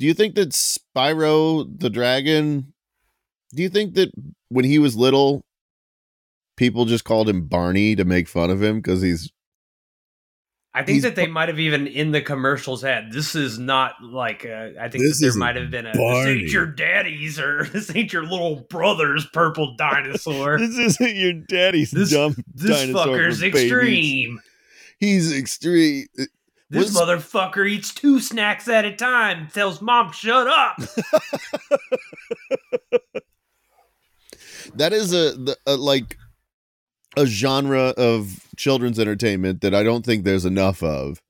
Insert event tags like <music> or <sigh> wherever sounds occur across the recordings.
Do you think that Spyro the Dragon? Do you think that when he was little, people just called him Barney to make fun of him because he's I think He's that they might have even in the commercials had this is not like uh, I think This that there might have been a this Barney." ain't your daddy's or <laughs> this ain't your little brother's purple <laughs> dinosaur. this isn't your daddy's This- dumb this dinosaur for fucker's babies. extreme. He's extreme. This Was- motherfucker eats two snacks at a time. Tells mom shut up. <laughs> That is a, the, a like a genre of children's entertainment that I don't think there's enough of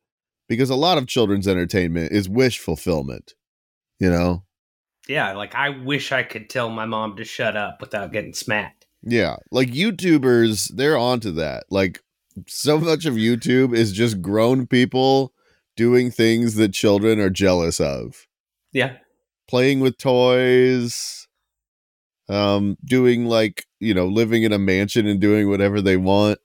because a lot of children's entertainment is wish fulfillment. You know? yeah, like I wish I could tell my mom to shut up without getting smacked. Yeah, like YouTubers, they're onto that. Like so much of YouTube is just grown people doing things that children are jealous of. Yeah. Playing with toys, um doing like, you know, living in a mansion and doing whatever they want.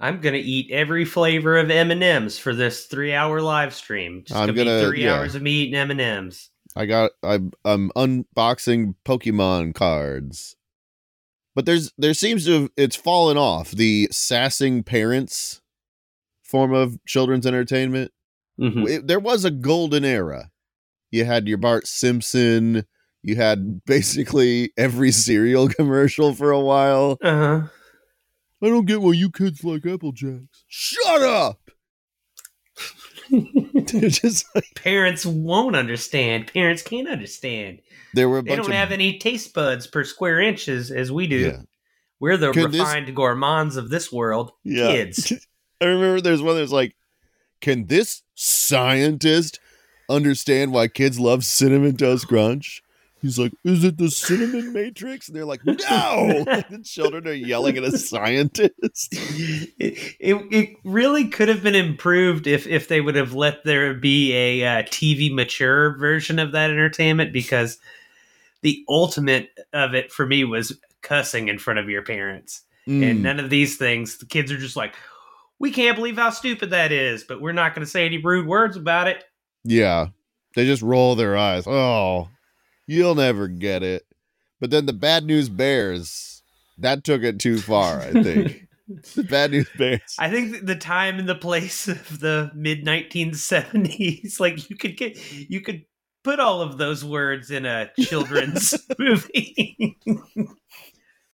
I'm gonna eat every flavor of M and M's for this three-hour live stream. Just I'm gonna, gonna- three yeah. hours of me eating M and M's. I got I'm I'm unboxing Pokemon cards. But there's there seems to have it's fallen off the sassing parents form of children's entertainment. Mm-hmm. it- there was a golden era. You had your Bart Simpson. You had basically every <laughs> cereal commercial for a while. Uh huh. I don't get why you kids like Apple Jacks. Shut up! <laughs> Just like, Parents won't understand. Parents can't understand. there were a They don't of have any taste buds per square inches as, we do. Yeah. We're the Can this- refined gourmands of this world. Yeah. Kids. <laughs> I remember there's one that's like, can this scientist understand why kids love cinnamon toast crunch? He's like, is it the cinnamon matrix? And they're like, no. <laughs> <laughs> the children are yelling at a scientist. <laughs> it, it, it really could have been improved if, if they would have let there be a uh, TV mature version of that entertainment because the ultimate of it for me was cussing in front of your parents. Mm. And none of these things, the kids are just like, we can't believe how stupid that is, but we're not going to say any rude words about it. Yeah. They just roll their eyes. Oh, you'll never get it. But then the Bad News Bears, that took it too far, I think. <laughs> the Bad News Bears. I think the time and the place of the mid 1970s, like you could get, you could put all of those words in a children's <laughs> movie. <laughs>